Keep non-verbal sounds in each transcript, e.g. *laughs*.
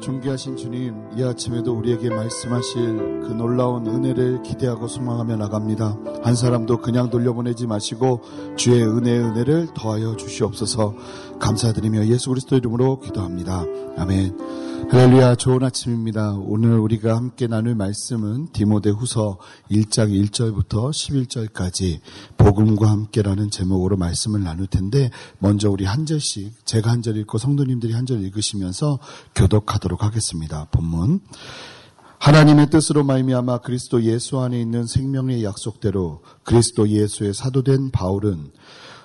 존귀하신 주님, 이 아침에도 우리에게 말씀하실 그 놀라운 은혜를 기대하고 소망하며 나갑니다. 한 사람도 그냥 돌려보내지 마시고 주의 은혜의 은혜를 더하여 주시옵소서 감사드리며 예수 그리스도 이름으로 기도합니다. 아멘. 할렐루야 좋은 아침입니다. 오늘 우리가 함께 나눌 말씀은 디모데 후서 1장 1절부터 11절까지 복음과 함께라는 제목으로 말씀을 나눌 텐데 먼저 우리 한 절씩 제가 한 절 읽고 성도님들이 한 절 읽으시면서 교독하도록 하겠습니다. 본문 하나님의 뜻으로 말미암아 그리스도 예수 안에 있는 생명의 약속대로 그리스도 예수의 사도된 바울은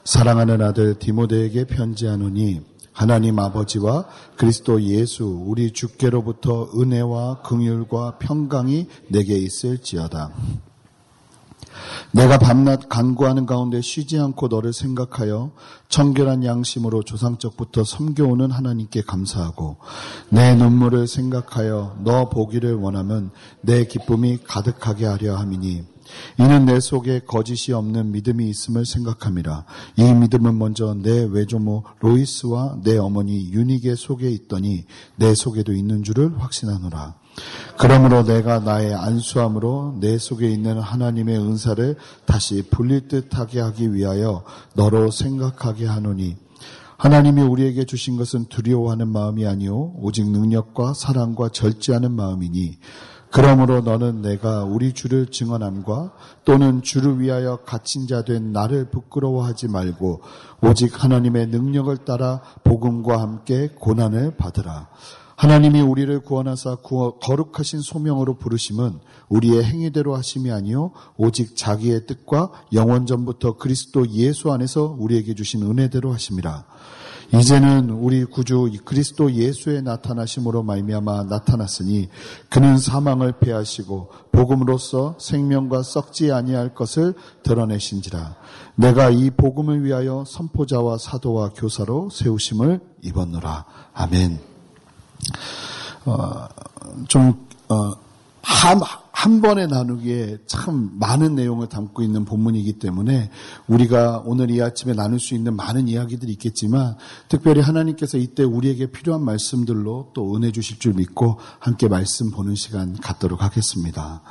사랑하는 아들 디모데에게 편지하노니 하나님 아버지와 그리스도 예수 우리 주께로부터 은혜와 긍휼과 평강이 내게 있을지어다. 내가 밤낮 간구하는 가운데 쉬지 않고 너를 생각하여 청결한 양심으로 조상적부터 섬겨오는 하나님께 감사하고 내 눈물을 생각하여 너 보기를 원하면 내 기쁨이 가득하게 하려 함이니 이는 내 속에 거짓이 없는 믿음이 있음을 생각함이라. 이 믿음은 먼저 내 외조모 로이스와 내 어머니 유닉의 속에 있더니 내 속에도 있는 줄을 확신하노라. 그러므로 내가 나의 안수함으로 내 속에 있는 하나님의 은사를 다시 불릴 듯하게 하기 위하여 너로 생각하게 하노니 하나님이 우리에게 주신 것은 두려워하는 마음이 아니요 오직 능력과 사랑과 절제하는 마음이니 그러므로 너는 내가 우리 주를 증언함과 또는 주를 위하여 갇힌 자 된 나를 부끄러워하지 말고 오직 하나님의 능력을 따라 복음과 함께 고난을 받으라. 하나님이 우리를 구원하사 거룩하신 소명으로 부르심은 우리의 행위대로 하심이 아니요 오직 자기의 뜻과 영원 전부터 그리스도 예수 안에서 우리에게 주신 은혜대로 하심이라. 이제는 우리 구주 그리스도 예수의 나타나심으로 말미암아 나타났으니 그는 사망을 패하시고 복음으로써 생명과 썩지 아니할 것을 드러내신지라 내가 이 복음을 위하여 선포자와 사도와 교사로 세우심을 입었노라 아멘. 어, 좀 어, 한, 한 번에 나누기에 참 많은 내용을 담고 있는 본문이기 때문에 우리가 오늘 이 아침에 나눌 수 있는 많은 이야기들이 있겠지만 특별히 하나님께서 이때 우리에게 필요한 말씀들로 또 은혜 주실 줄 믿고 함께 말씀 보는 시간 갖도록 하겠습니다.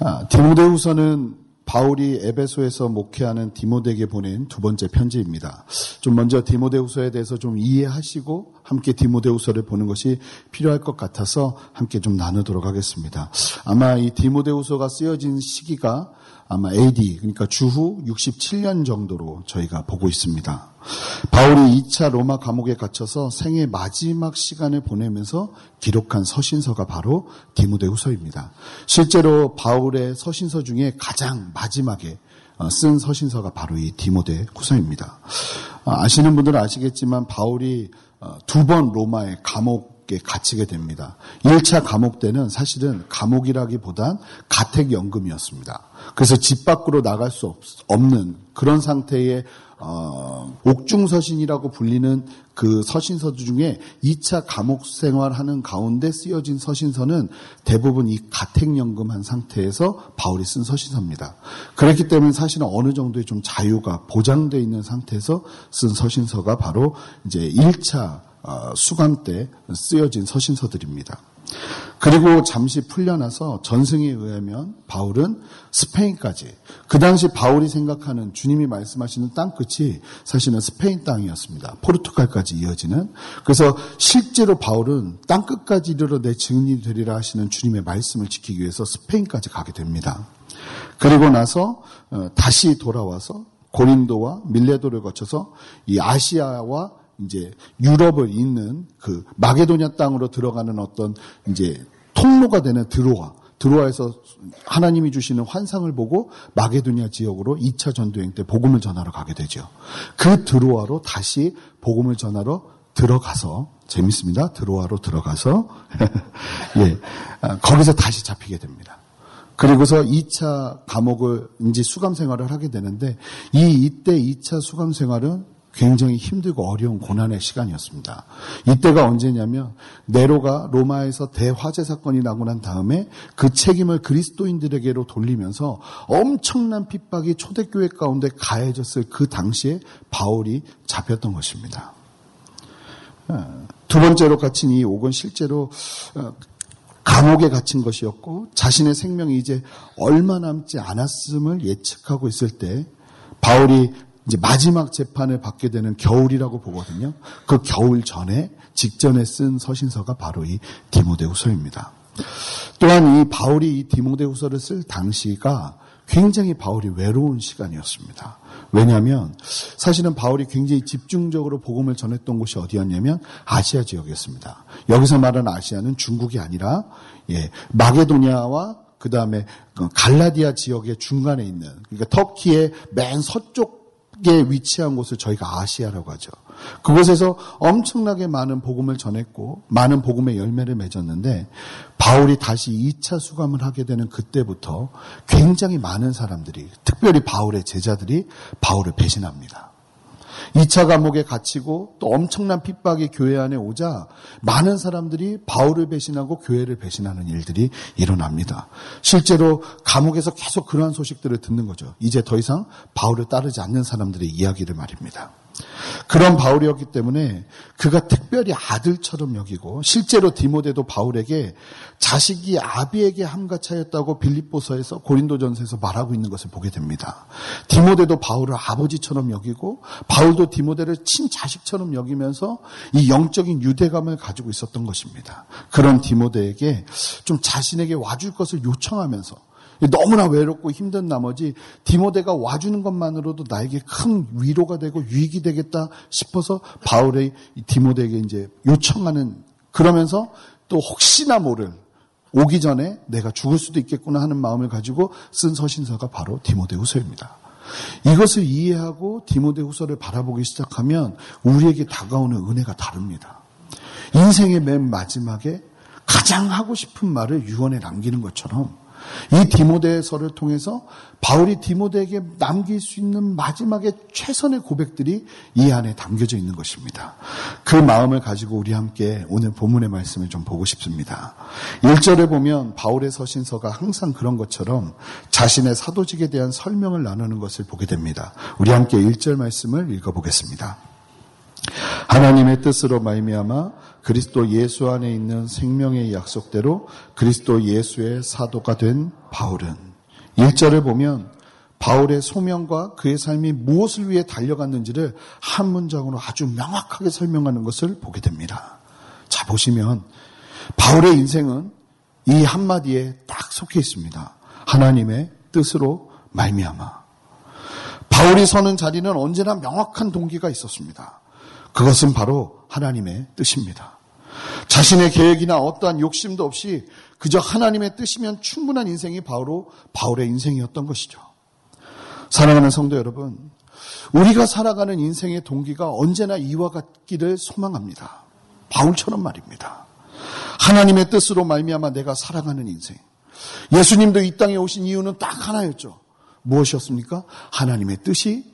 아, 디모데후서는 바울이 에베소에서 목회하는 디모데에게 보낸 두 번째 편지입니다. 좀 먼저 디모데후서에 대해서 좀 이해하시고 함께 디모데후서를 보는 것이 필요할 것 같아서 함께 좀 나누도록 하겠습니다. 아마 이 디모데후서가 쓰여진 시기가 아마 AD 그러니까 주후 67년 정도로 저희가 보고 있습니다. 바울이 2차 로마 감옥에 갇혀서 생애 마지막 시간을 보내면서 기록한 서신서가 바로 디모데후서입니다. 실제로 바울의 서신서 중에 가장 마지막에 어, 쓴 서신서가 바로 이 디모데 후서입니다. 어, 아시는 분들은 아시겠지만 바울이 어, 두번 로마의 감옥 감옥에 갇히게 됩니다. 1차 감옥 때는 사실은 감옥이라기보단 가택연금이었습니다. 그래서 집 밖으로 나갈 수 없 는 그런 상태의 어, 옥중서신이라고 불리는 그 서신서 중에 2차 감옥 생활하는 가운데 쓰여진 서신서는 대부분 이 가택연금한 상태에서 바울이 쓴 서신서입니다. 그렇기 때문에 사실은 어느 정도의 좀 자유가 보장되어 있는 상태에서 쓴 서신서가 바로 이제 1차 어, 수감 때 쓰여진 서신서들입니다. 그리고 잠시 풀려나서 전승에 의하면 바울은 스페인까지 그 당시 바울이 생각하는 주님이 말씀하시는 땅 끝이 사실은 스페인 땅이었습니다. 포르투갈까지 이어지는 그래서 실제로 바울은 땅 끝까지 이르러 내 증인이 되리라 하시는 주님의 말씀을 지키기 위해서 스페인까지 가게 됩니다. 그리고 나서 어, 다시 돌아와서 고린도와 밀레도를 거쳐서 이 아시아와 이제 유럽을 잇는 그 마게도냐 땅으로 들어가는 어떤 이제 통로가 되는 드로아. 드로아에서 하나님이 주시는 환상을 보고 마게도냐 지역으로 2차 전도행 때 복음을 전하러 가게 되죠. 그 드로아로 다시 복음을 전하러 들어가서 재밌습니다. 드로아로 들어가서 *laughs* 예 아, 거기서 다시 잡히게 됩니다. 그리고서 2차 감옥을 이제 수감 생활을 하게 되는데 이 이때 2차 수감 생활은 굉장히 힘들고 어려운 고난의 시간이었습니다. 이때가 언제냐면 네로가 로마에서 대화재 사건이 나고 난 다음에 그 책임을 그리스도인들에게로 돌리면서 엄청난 핍박이 초대교회 가운데 가해졌을 그 당시에 바울이 잡혔던 것입니다. 어, 두 번째로 갇힌 이 옥은 실제로 어, 감옥에 갇힌 것이었고 자신의 생명이 이제 얼마 남지 않았음을 예측하고 있을 때 바울이 이제 마지막 재판을 받게 되는 겨울이라고 보거든요. 그 겨울 전에 직전에 쓴 서신서가 바로 이 디모데후서입니다. 또한 이 바울이 이 디모데후서를 쓸 당시가 굉장히 바울이 외로운 시간이었습니다. 왜냐하면 사실은 바울이 굉장히 집중적으로 복음을 전했던 곳이 어디였냐면 아시아 지역이었습니다. 여기서 말하는 아시아는 중국이 아니라 예, 마게도니아와 그 다음에 갈라디아 지역의 중간에 있는 그러니까 터키의 맨 서쪽에 위치한 곳을 저희가 아시아라고 하죠. 그곳에서 엄청나게 많은 복음을 전했고 많은 복음의 열매를 맺었는데 바울이 다시 2차 수감을 하게 되는 그때부터 굉장히 많은 사람들이 특별히 바울의 제자들이 바울을 배신합니다. 2차 감옥에 갇히고 또 엄청난 핍박이 교회 안에 오자 많은 사람들이 바울을 배신하고 교회를 배신하는 일들이 일어납니다. 실제로 감옥에서 계속 그러한 소식들을 듣는 거죠. 이제 더 이상 바울을 따르지 않는 사람들의 이야기를 말입니다. 그런 바울이었기 때문에 그가 특별히 아들처럼 여기고 실제로 디모데도 바울에게 자식이 아비에게 함가차였다고 빌립보서에서 고린도전서에서 말하고 있는 것을 보게 됩니다. 디모데도 바울을 아버지처럼 여기고 바울도 디모데를 친자식처럼 여기면서 이 영적인 유대감을 가지고 있었던 것입니다. 그런 디모데에게 좀 자신에게 와줄 것을 요청하면서 너무나 외롭고 힘든 나머지 디모데가 와주는 것만으로도 나에게 큰 위로가 되고 유익이 되겠다 싶어서 바울의 디모데에게 이제 요청하는 그러면서 또 혹시나 모를 오기 전에 내가 죽을 수도 있겠구나 하는 마음을 가지고 쓴 서신서가 바로 디모데후서입니다. 이것을 이해하고 디모데후서를 바라보기 시작하면 우리에게 다가오는 은혜가 다릅니다. 인생의 맨 마지막에 가장 하고 싶은 말을 유언에 남기는 것처럼 이 디모데서를 통해서 바울이 디모데에게 남길 수 있는 마지막에 최선의 고백들이 이 안에 담겨져 있는 것입니다. 그 마음을 가지고 우리 함께 오늘 본문의 말씀을 좀 보고 싶습니다. 1절에 보면 바울의 서신서가 항상 그런 것처럼 자신의 사도직에 대한 설명을 나누는 것을 보게 됩니다. 우리 함께 1절 말씀을 읽어보겠습니다. 하나님의 뜻으로 말미암아 그리스도 예수 안에 있는 생명의 약속대로 그리스도 예수의 사도가 된 바울은 1절을 보면 바울의 소명과 그의 삶이 무엇을 위해 달려갔는지를 한 문장으로 아주 명확하게 설명하는 것을 보게 됩니다. 자, 보시면 바울의 인생은 이 한마디에 딱 속해 있습니다. 하나님의 뜻으로 말미암아. 바울이 서는 자리는 언제나 명확한 동기가 있었습니다. 그것은 바로 하나님의 뜻입니다. 자신의 계획이나 어떠한 욕심도 없이 그저 하나님의 뜻이면 충분한 인생이 바로 바울의 인생이었던 것이죠. 사랑하는 성도 여러분, 우리가 살아가는 인생의 동기가 언제나 이와 같기를 소망합니다. 바울처럼 말입니다. 하나님의 뜻으로 말미암아 내가 살아가는 인생. 예수님도 이 땅에 오신 이유는 딱 하나였죠. 무엇이었습니까? 하나님의 뜻이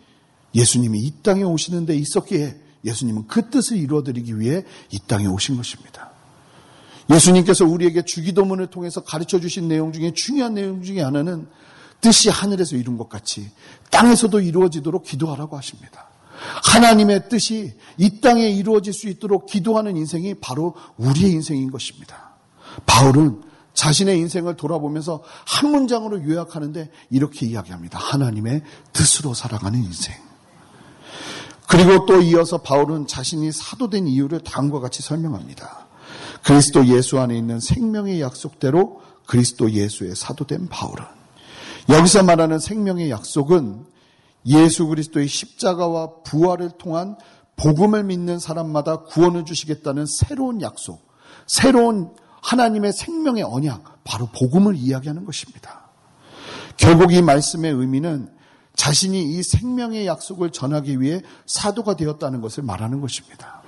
예수님이 이 땅에 오시는 데 있었기에 예수님은 그 뜻을 이루어드리기 위해 이 땅에 오신 것입니다. 예수님께서 우리에게 주기도문을 통해서 가르쳐 주신 내용 중에 중요한 내용 중에 하나는 뜻이 하늘에서 이룬 것 같이 땅에서도 이루어지도록 기도하라고 하십니다. 하나님의 뜻이 이 땅에 이루어질 수 있도록 기도하는 인생이 바로 우리의 인생인 것입니다. 바울은 자신의 인생을 돌아보면서 한 문장으로 요약하는데 이렇게 이야기합니다. 하나님의 뜻으로 살아가는 인생. 그리고 또 이어서 바울은 자신이 사도된 이유를 다음과 같이 설명합니다. 그리스도 예수 안에 있는 생명의 약속대로 그리스도 예수의 사도된 바울은 여기서 말하는 생명의 약속은 예수 그리스도의 십자가와 부활을 통한 복음을 믿는 사람마다 구원을 주시겠다는 새로운 약속, 새로운 하나님의 생명의 언약, 바로 복음을 이야기하는 것입니다. 결국 이 말씀의 의미는 자신이 이 생명의 약속을 전하기 위해 사도가 되었다는 것을 말하는 것입니다.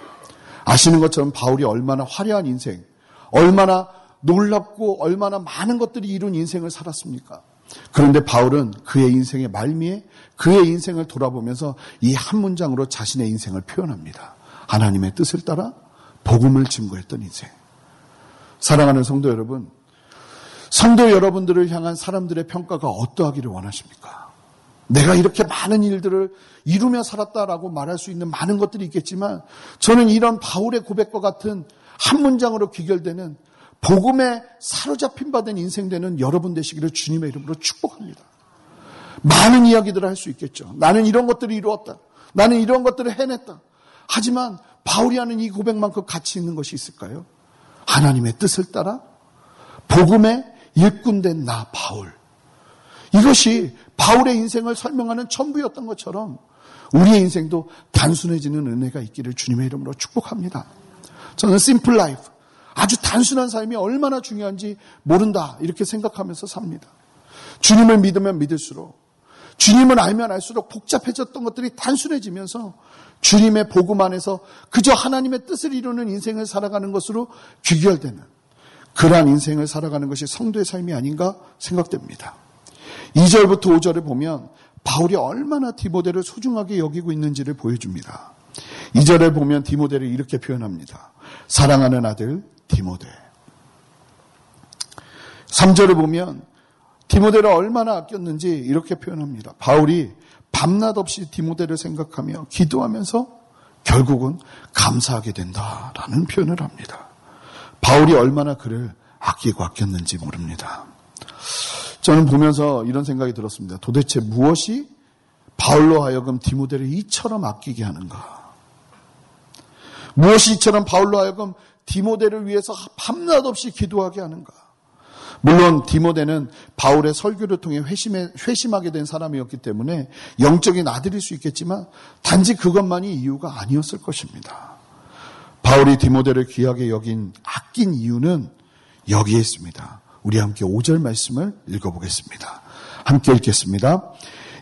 아시는 것처럼 바울이 얼마나 화려한 인생, 얼마나 놀랍고 얼마나 많은 것들이 이룬 인생을 살았습니까? 그런데 바울은 그의 인생의 말미에 그의 인생을 돌아보면서 이 한 문장으로 자신의 인생을 표현합니다. 하나님의 뜻을 따라 복음을 증거했던 인생. 사랑하는 성도 여러분, 성도 여러분들을 향한 사람들의 평가가 어떠하기를 원하십니까? 내가 이렇게 많은 일들을 이루며 살았다라고 말할 수 있는 많은 것들이 있겠지만 저는 이런 바울의 고백과 같은 한 문장으로 귀결되는 복음에 사로잡힌 바된 인생 되는 여러분 되시기를 주님의 이름으로 축복합니다. 많은 이야기들을 할 수 있겠죠. 나는 이런 것들을 이루었다. 나는 이런 것들을 해냈다. 하지만 바울이 하는 이 고백만큼 가치 있는 것이 있을까요? 하나님의 뜻을 따라 복음의 일꾼된 나 바울. 이것이 바울의 인생을 설명하는 전부였던 것처럼 우리의 인생도 단순해지는 은혜가 있기를 주님의 이름으로 축복합니다. 저는 심플 라이프, 아주 단순한 삶이 얼마나 중요한지 모른다 이렇게 생각하면서 삽니다. 주님을 믿으면 믿을수록 주님을 알면 알수록 복잡해졌던 것들이 단순해지면서 주님의 복음 안에서 그저 하나님의 뜻을 이루는 인생을 살아가는 것으로 귀결되는 그러한 인생을 살아가는 것이 성도의 삶이 아닌가 생각됩니다. 2절부터 5절을 보면 바울이 얼마나 디모데를 소중하게 여기고 있는지를 보여줍니다. 2절에 보면 디모데를 이렇게 표현합니다. 사랑하는 아들 디모데. 3절을 보면 디모데를 얼마나 아꼈는지 이렇게 표현합니다. 바울이 밤낮 없이 디모데를 생각하며 기도하면서 결국은 감사하게 된다라는 표현을 합니다. 바울이 얼마나 그를 아끼고 아꼈는지 모릅니다. 저는 보면서 이런 생각이 들었습니다. 도대체 무엇이 바울로 하여금 디모데를 이처럼 아끼게 하는가? 무엇이 이처럼 바울로 하여금 디모데를 위해서 밤낮 없이 기도하게 하는가? 물론 디모데는 바울의 설교를 통해 회심해, 회심하게 된 사람이었기 때문에 영적인 아들일 수 있겠지만 단지 그것만이 이유가 아니었을 것입니다. 바울이 디모데를 귀하게 여긴 아낀 이유는 여기에 있습니다. 우리 함께 5절 말씀을 읽어보겠습니다. 함께 읽겠습니다.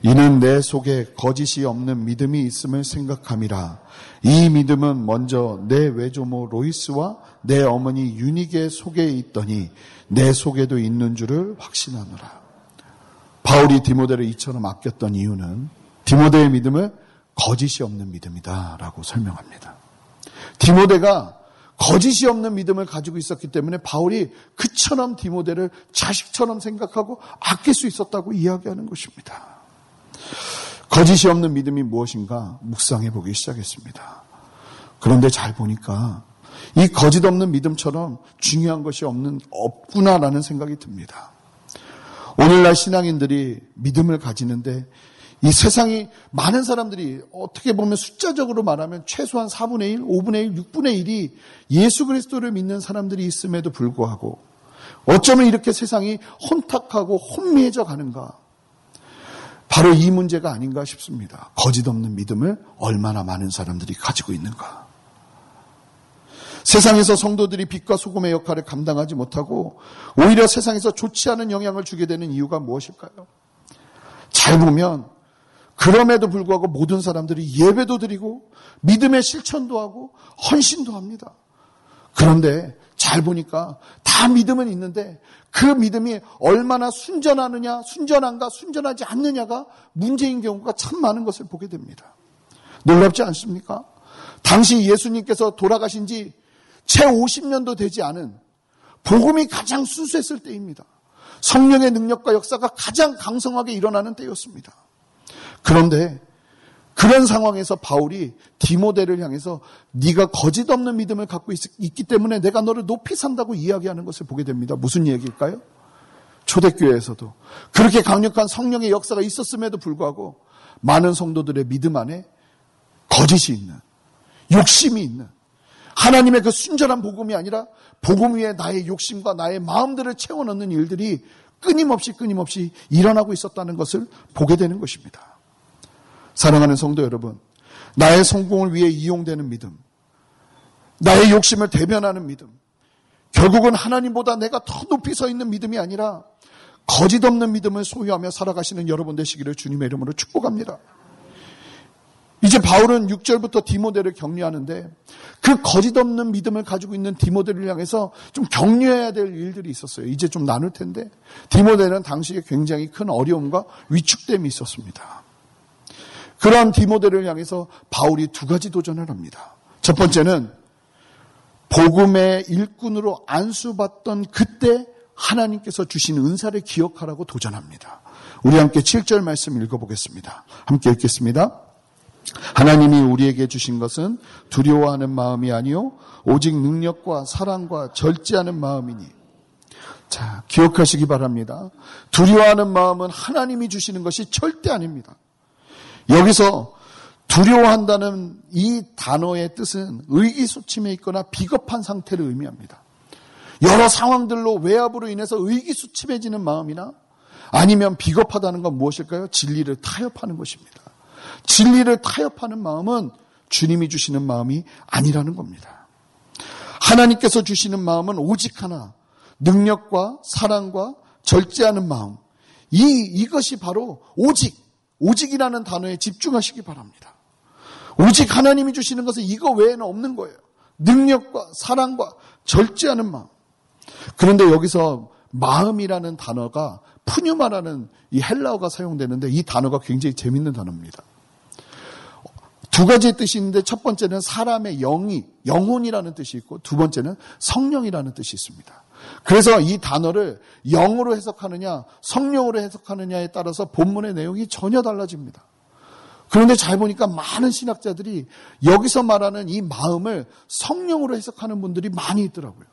이는 내 속에 거짓이 없는 믿음이 있음을 생각함이라. 이 믿음은 먼저 내 외조모 로이스와 내 어머니 유닉의 속에 있더니 내 속에도 있는 줄을 확신하노라. 바울이 디모데를 이처럼 아꼈던 이유는 디모데의 믿음을 거짓이 없는 믿음이다라고 설명합니다. 디모데가 거짓이 없는 믿음을 가지고 있었기 때문에 바울이 그처럼 디모데를 자식처럼 생각하고 아낄 수 있었다고 이야기하는 것입니다. 거짓이 없는 믿음이 무엇인가 묵상해 보기 시작했습니다. 그런데 잘 보니까 이 거짓 없는 믿음처럼 중요한 것이 없는 없구나라는 생각이 듭니다. 오늘날 신앙인들이 믿음을 가지는데 이 세상이 많은 사람들이 어떻게 보면 숫자적으로 말하면 최소한 4분의 1, 5분의 1, 6분의 1이 예수 그리스도를 믿는 사람들이 있음에도 불구하고 어쩌면 이렇게 세상이 혼탁하고 혼미해져 가는가? 바로 이 문제가 아닌가 싶습니다. 거짓 없는 믿음을 얼마나 많은 사람들이 가지고 있는가? 세상에서 성도들이 빛과 소금의 역할을 감당하지 못하고 오히려 세상에서 좋지 않은 영향을 주게 되는 이유가 무엇일까요? 잘 보면 그럼에도 불구하고 모든 사람들이 예배도 드리고 믿음의 실천도 하고 헌신도 합니다. 그런데 잘 보니까 다 믿음은 있는데 그 믿음이 얼마나 순전하느냐, 순전한가, 순전하지 않느냐가 문제인 경우가 참 많은 것을 보게 됩니다. 놀랍지 않습니까? 당시 예수님께서 돌아가신 지 채 50년도 되지 않은 복음이 가장 순수했을 때입니다. 성령의 능력과 역사가 가장 강성하게 일어나는 때였습니다. 그런데 그런 상황에서 바울이 디모데를 향해서 네가 거짓 없는 믿음을 갖고 있, 기 때문에 내가 너를 높이 산다고 이야기하는 것을 보게 됩니다. 무슨 얘기일까요? 초대교회에서도 그렇게 강력한 성령의 역사가 있었음에도 불구하고 많은 성도들의 믿음 안에 거짓이 있는 욕심이 있는 하나님의 그 순전한 복음이 아니라 복음 위에 나의 욕심과 나의 마음들을 채워 넣는 일들이 끊임없이 끊임없이 일어나고 있었다는 것을 보게 되는 것입니다. 사랑하는 성도 여러분, 나의 성공을 위해 이용되는 믿음, 나의 욕심을 대변하는 믿음, 결국은 하나님보다 내가 더 높이 서 있는 믿음이 아니라 거짓 없는 믿음을 소유하며 살아가시는 여러분 되시기를 주님의 이름으로 축복합니다. 이제 바울은 6절부터 디모데를 격려하는데 그 거짓 없는 믿음을 가지고 있는 디모데를 향해서 좀 격려해야 될 일들이 있었어요. 이제 좀 나눌 텐데 디모데는 당시에 굉장히 큰 어려움과 위축됨이 있었습니다. 그러한 디모데를 향해서 바울이 두 가지 도전을 합니다. 첫 번째는 복음의 일꾼으로 안수받던 그때 하나님께서 주신 은사를 기억하라고 도전합니다. 우리 함께 7절 말씀 읽어보겠습니다. 함께 읽겠습니다. 하나님이 우리에게 주신 것은 두려워하는 마음이 아니요 오직 능력과 사랑과 절제하는 마음이니 자, 기억하시기 바랍니다. 두려워하는 마음은 하나님이 주시는 것이 절대 아닙니다. 여기서 두려워한다는 이 단어의 뜻은 의기소침해 있거나 비겁한 상태를 의미합니다. 여러 상황들로 외압으로 인해서 의기소침해지는 마음이나 아니면 비겁하다는 건 무엇일까요? 진리를 타협하는 것입니다. 진리를 타협하는 마음은 주님이 주시는 마음이 아니라는 겁니다. 하나님께서 주시는 마음은 오직 하나, 능력과 사랑과 절제하는 마음. 이, 이것이 바로 오직, 오직이라는 단어에 집중하시기 바랍니다. 오직 하나님이 주시는 것은 이거 외에는 없는 거예요. 능력과 사랑과 절제하는 마음. 그런데 여기서 마음이라는 단어가 푸뉴마라는 이 헬라어가 사용되는데 이 단어가 굉장히 재밌는 단어입니다. 두 가지의 뜻이 있는데 첫 번째는 사람의 영이, 영혼이라는 뜻이 있고 두 번째는 성령이라는 뜻이 있습니다. 그래서 이 단어를 영으로 해석하느냐, 성령으로 해석하느냐에 따라서 본문의 내용이 전혀 달라집니다. 그런데 잘 보니까 많은 신학자들이 여기서 말하는 이 마음을 성령으로 해석하는 분들이 많이 있더라고요.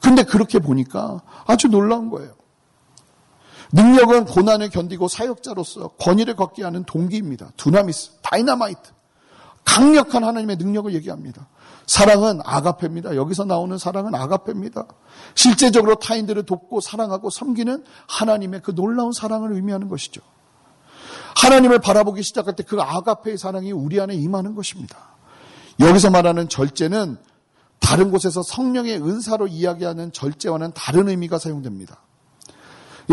근데 그렇게 보니까 아주 놀라운 거예요. 능력은 고난을 견디고 사역자로서 권위를 갖게 하는 동기입니다. 두나미스, 다이나마이트. 강력한 하나님의 능력을 얘기합니다. 사랑은 아가페입니다. 여기서 나오는 사랑은 아가페입니다. 실제적으로 타인들을 돕고 사랑하고 섬기는 하나님의 그 놀라운 사랑을 의미하는 것이죠. 하나님을 바라보기 시작할 때 그 아가페의 사랑이 우리 안에 임하는 것입니다. 여기서 말하는 절제는 다른 곳에서 성령의 은사로 이야기하는 절제와는 다른 의미가 사용됩니다.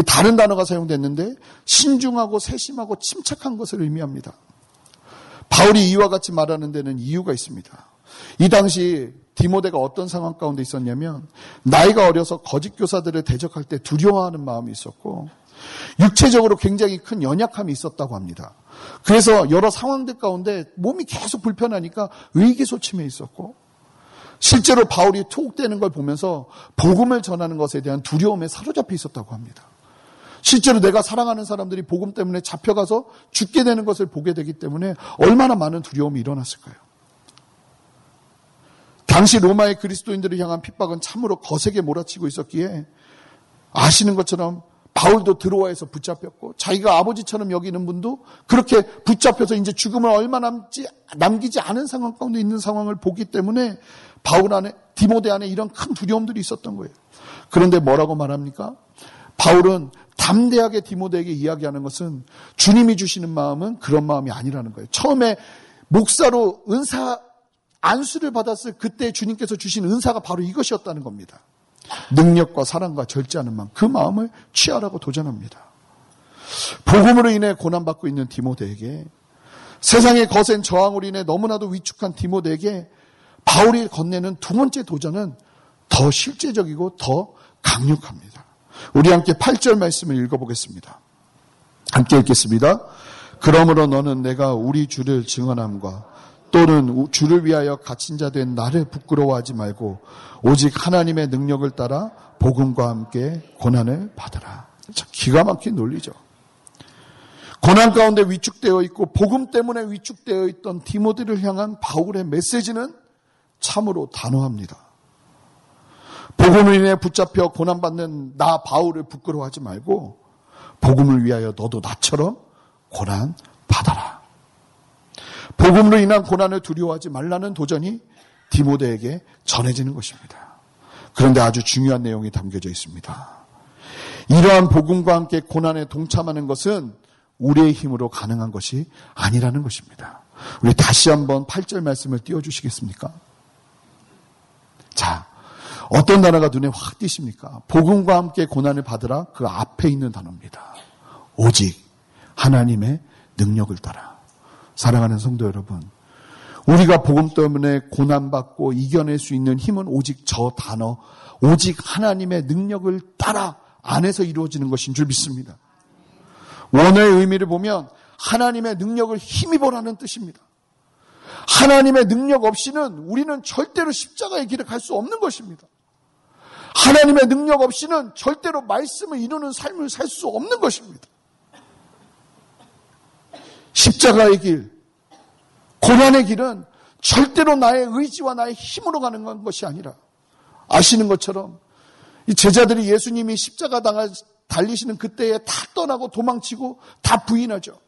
다른 단어가 사용됐는데 신중하고 세심하고 침착한 것을 의미합니다. 바울이 이와 같이 말하는 데는 이유가 있습니다. 이 당시 디모데가 어떤 상황 가운데 있었냐면 나이가 어려서 거짓 교사들을 대적할 때 두려워하는 마음이 있었고 육체적으로 굉장히 큰 연약함이 있었다고 합니다. 그래서 여러 상황들 가운데 몸이 계속 불편하니까 의기소침해 있었고 실제로 바울이 투옥되는 걸 보면서 복음을 전하는 것에 대한 두려움에 사로잡혀 있었다고 합니다. 실제로 내가 사랑하는 사람들이 복음 때문에 잡혀가서 죽게 되는 것을 보게 되기 때문에 얼마나 많은 두려움이 일어났을까요? 당시 로마의 그리스도인들을 향한 핍박은 참으로 거세게 몰아치고 있었기에 아시는 것처럼 바울도 들어와서 붙잡혔고 자기가 아버지처럼 여기는 분도 그렇게 붙잡혀서 이제 죽음을 얼마 남지 남기지 않은 상황 가운데 있는 상황을 보기 때문에 바울 안에 디모데 안에 이런 큰 두려움들이 있었던 거예요. 그런데 뭐라고 말합니까? 바울은 담대하게 디모데에게 이야기하는 것은 주님이 주시는 마음은 그런 마음이 아니라는 거예요. 처음에 목사로 은사 안수를 받았을 그때 주님께서 주신 은사가 바로 이것이었다는 겁니다. 능력과 사랑과 절제하는 마음, 그 마음을 취하라고 도전합니다. 복음으로 인해 고난받고 있는 디모데에게 세상의 거센 저항으로 인해 너무나도 위축한 디모데에게 바울이 건네는 두 번째 도전은 더 실제적이고 더 강력합니다. 우리 함께 8절 말씀을 읽어보겠습니다. 함께 읽겠습니다. 그러므로 너는 내가 우리 주를 증언함과 또는 주를 위하여 갇힌 자 된 나를 부끄러워하지 말고 오직 하나님의 능력을 따라 복음과 함께 고난을 받으라. 기가 막힌 논리죠. 고난 가운데 위축되어 있고 복음 때문에 위축되어 있던 디모데를 향한 바울의 메시지는 참으로 단호합니다. 복음을 인해 붙잡혀 고난받는 나 바울을 부끄러워하지 말고 복음을 위하여 너도 나처럼 고난 받아라. 복음으로 인한 고난을 두려워하지 말라는 도전이 디모데에게 전해지는 것입니다. 그런데 아주 중요한 내용이 담겨져 있습니다. 이러한 복음과 함께 고난에 동참하는 것은 우리의 힘으로 가능한 것이 아니라는 것입니다. 우리 다시 한번 8절 말씀을 띄워주시겠습니까? 자, 어떤 단어가 눈에 확 띄십니까? 복음과 함께 고난을 받으라 그 앞에 있는 단어입니다. 오직 하나님의 능력을 따라. 사랑하는 성도 여러분, 우리가 복음 때문에 고난받고 이겨낼 수 있는 힘은 오직 저 단어, 오직 하나님의 능력을 따라 안에서 이루어지는 것인 줄 믿습니다. 원어의 의미를 보면 하나님의 능력을 힘입어라는 뜻입니다. 하나님의 능력 없이는 우리는 절대로 십자가의 길을 갈 수 없는 것입니다. 하나님의 능력 없이는 절대로 말씀을 이루는 삶을 살 수 없는 것입니다. 십자가의 길, 고난의 길은 절대로 나의 의지와 나의 힘으로 가는 것이 아니라 아시는 것처럼 이 제자들이 예수님이 십자가 당할 달리시는 그때에 다 떠나고 도망치고 다 부인하죠.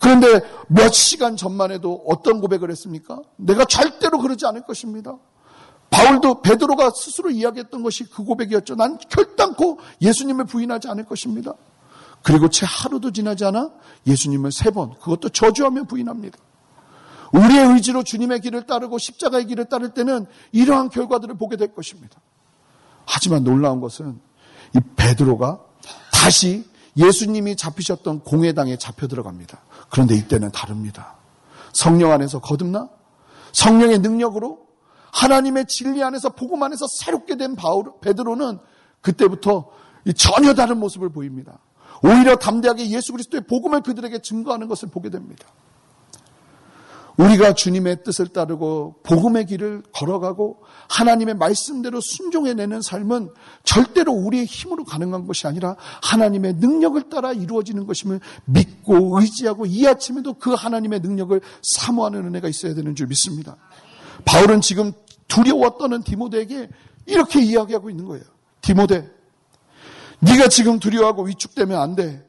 그런데 몇 시간 전만 해도 어떤 고백을 했습니까? 내가 절대로 그러지 않을 것입니다. 바울도 베드로가 스스로 이야기했던 것이 그 고백이었죠. 난 결단코 예수님을 부인하지 않을 것입니다. 그리고 채 하루도 지나지 않아 예수님을 세 번, 그것도 저주하며 부인합니다. 우리의 의지로 주님의 길을 따르고 십자가의 길을 따를 때는 이러한 결과들을 보게 될 것입니다. 하지만 놀라운 것은 이 베드로가 다시 예수님이 잡히셨던 공회당에 잡혀 들어갑니다. 그런데 이때는 다릅니다. 성령 안에서 거듭나 성령의 능력으로 하나님의 진리 안에서 복음 안에서 새롭게 된 바울 베드로는 그때부터 전혀 다른 모습을 보입니다. 오히려 담대하게 예수 그리스도의 복음을 그들에게 증거하는 것을 보게 됩니다. 우리가 주님의 뜻을 따르고 복음의 길을 걸어가고 하나님의 말씀대로 순종해내는 삶은 절대로 우리의 힘으로 가능한 것이 아니라 하나님의 능력을 따라 이루어지는 것임을 믿고 의지하고 이 아침에도 그 하나님의 능력을 사모하는 은혜가 있어야 되는 줄 믿습니다. 바울은 지금 두려워 떠는 디모데에게 이렇게 이야기하고 있는 거예요. 디모데, 네가 지금 두려워하고 위축되면 안 돼.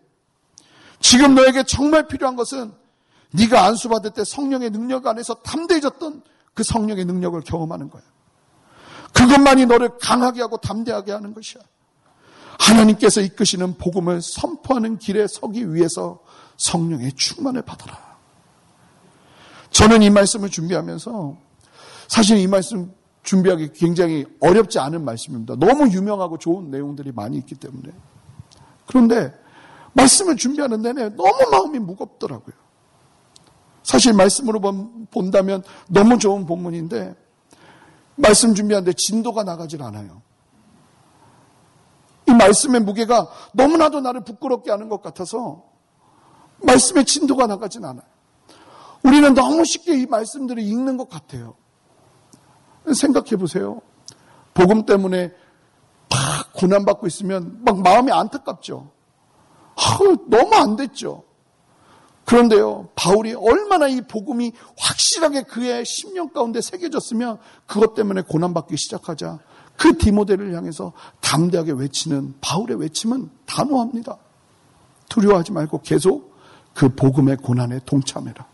지금 너에게 정말 필요한 것은 네가 안수받을 때 성령의 능력 안에서 담대해졌던 그 성령의 능력을 경험하는 거야. 그것만이 너를 강하게 하고 담대하게 하는 것이야. 하나님께서 이끄시는 복음을 선포하는 길에 서기 위해서 성령의 충만을 받아라. 저는 이 말씀을 준비하면서 사실 이 말씀 준비하기 굉장히 어렵지 않은 말씀입니다. 너무 유명하고 좋은 내용들이 많이 있기 때문에. 그런데 말씀을 준비하는 내내 너무 마음이 무겁더라고요. 사실 말씀으로 본다면 너무 좋은 본문인데 말씀 준비하는데 진도가 나가질 않아요. 이 말씀의 무게가 너무나도 나를 부끄럽게 하는 것 같아서 말씀의 진도가 나가진 않아요. 우리는 너무 쉽게 이 말씀들을 읽는 것 같아요. 생각해 보세요. 복음 때문에 막 고난받고 있으면 막 마음이 안타깝죠. 아, 너무 안 됐죠. 그런데요, 바울이 얼마나 이 복음이 확실하게 그의 심령 가운데 새겨졌으면 그것 때문에 고난받기 시작하자 그 디모데를 향해서 담대하게 외치는 바울의 외침은 단호합니다. 두려워하지 말고 계속 그 복음의 고난에 동참해라.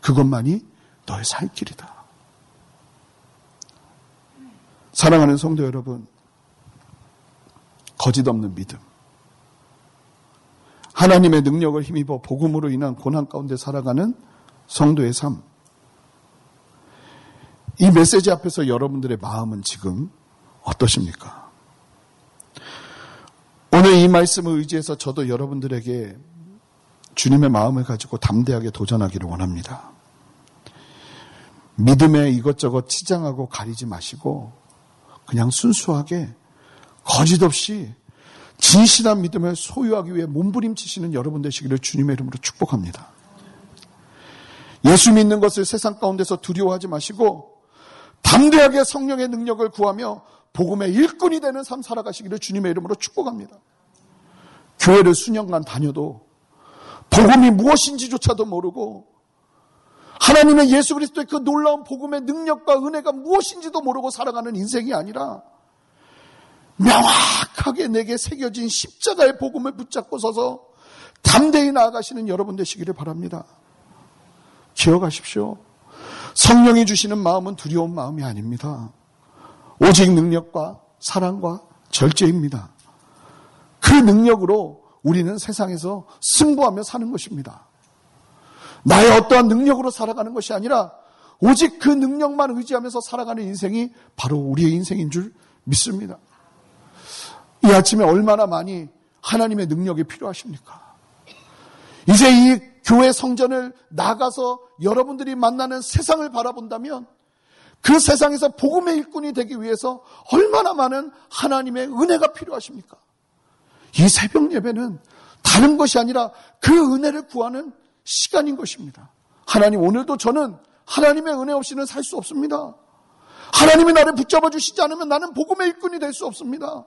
그것만이 너의 살 길이다. 사랑하는 성도 여러분, 거짓 없는 믿음. 하나님의 능력을 힘입어 복음으로 인한 고난 가운데 살아가는 성도의 삶. 이 메시지 앞에서 여러분들의 마음은 지금 어떠십니까? 오늘 이 말씀을 의지해서 저도 여러분들에게 주님의 마음을 가지고 담대하게 도전하기를 원합니다. 믿음에 이것저것 치장하고 가리지 마시고 그냥 순수하게 거짓 없이 진실한 믿음을 소유하기 위해 몸부림치시는 여러분 되시기를 주님의 이름으로 축복합니다. 예수 믿는 것을 세상 가운데서 두려워하지 마시고 담대하게 성령의 능력을 구하며 복음의 일꾼이 되는 삶 살아가시기를 주님의 이름으로 축복합니다. 교회를 수년간 다녀도 복음이 무엇인지조차도 모르고 하나님의 예수 그리스도의 그 놀라운 복음의 능력과 은혜가 무엇인지도 모르고 살아가는 인생이 아니라 명확하게 내게 새겨진 십자가의 복음을 붙잡고 서서 담대히 나아가시는 여러분 되시기를 바랍니다. 기억하십시오. 성령이 주시는 마음은 두려운 마음이 아닙니다. 오직 능력과 사랑과 절제입니다. 그 능력으로 우리는 세상에서 승부하며 사는 것입니다. 나의 어떠한 능력으로 살아가는 것이 아니라 오직 그 능력만 의지하면서 살아가는 인생이 바로 우리의 인생인 줄 믿습니다. 이 아침에 얼마나 많이 하나님의 능력이 필요하십니까? 이제 이 교회 성전을 나가서 여러분들이 만나는 세상을 바라본다면 그 세상에서 복음의 일꾼이 되기 위해서 얼마나 많은 하나님의 은혜가 필요하십니까? 이 새벽 예배는 다른 것이 아니라 그 은혜를 구하는 시간인 것입니다. 하나님, 오늘도 저는 하나님의 은혜 없이는 살 수 없습니다. 하나님이 나를 붙잡아 주시지 않으면 나는 복음의 일꾼이 될 수 없습니다.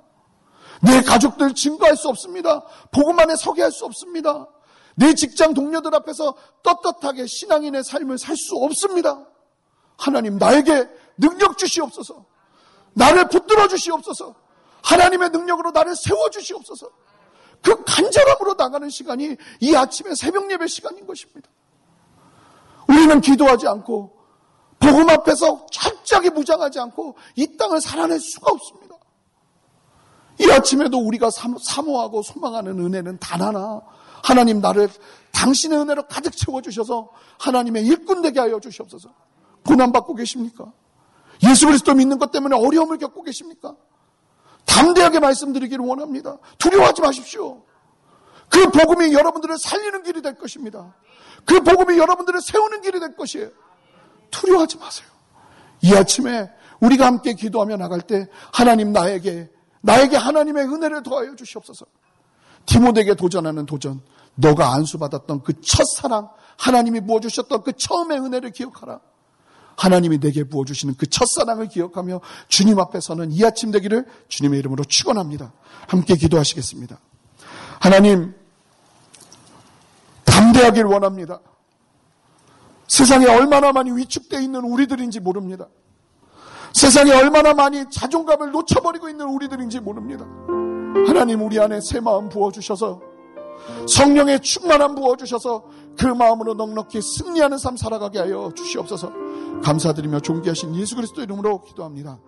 내 가족들 증거할 수 없습니다. 복음 안에 서게 할 수 없습니다. 내 직장 동료들 앞에서 떳떳하게 신앙인의 삶을 살 수 없습니다. 하나님 나에게 능력 주시옵소서. 나를 붙들어 주시옵소서. 하나님의 능력으로 나를 세워 주시옵소서. 그 간절함으로 나가는 시간이 이 아침에 새벽 예배 시간인 것입니다. 우리는 기도하지 않고 복음 앞에서 철저하게 무장하지 않고 이 땅을 살아낼 수가 없습니다. 이 아침에도 우리가 사모하고 소망하는 은혜는 단 하나. 하나님 나를 당신의 은혜로 가득 채워주셔서 하나님의 일꾼 되게 하여 주시옵소서. 고난받고 계십니까? 예수 그리스도 믿는 것 때문에 어려움을 겪고 계십니까? 담대하게 말씀드리기를 원합니다. 두려워하지 마십시오. 그 복음이 여러분들을 살리는 길이 될 것입니다. 그 복음이 여러분들을 세우는 길이 될 것이에요. 두려워하지 마세요. 이 아침에 우리가 함께 기도하며 나갈 때 하나님 나에게 나에게 하나님의 은혜를 더하여 주시옵소서. 디모데에게 도전하는 도전. 너가 안수받았던 그 첫사랑, 하나님이 부어주셨던 그 처음의 은혜를 기억하라. 하나님이 내게 부어주시는 그 첫사랑을 기억하며 주님 앞에서는 이 아침 되기를 주님의 이름으로 축원합니다. 함께 기도하시겠습니다. 하나님, 담대하길 원합니다. 세상에 얼마나 많이 위축되어 있는 우리들인지 모릅니다. 세상에 얼마나 많이 자존감을 놓쳐버리고 있는 우리들인지 모릅니다. 하나님 우리 안에 새 마음 부어주셔서 성령의 충만함 부어주셔서 그 마음으로 넉넉히 승리하는 삶 살아가게 하여 주시옵소서 감사드리며 존귀하신 예수 그리스도 이름으로 기도합니다.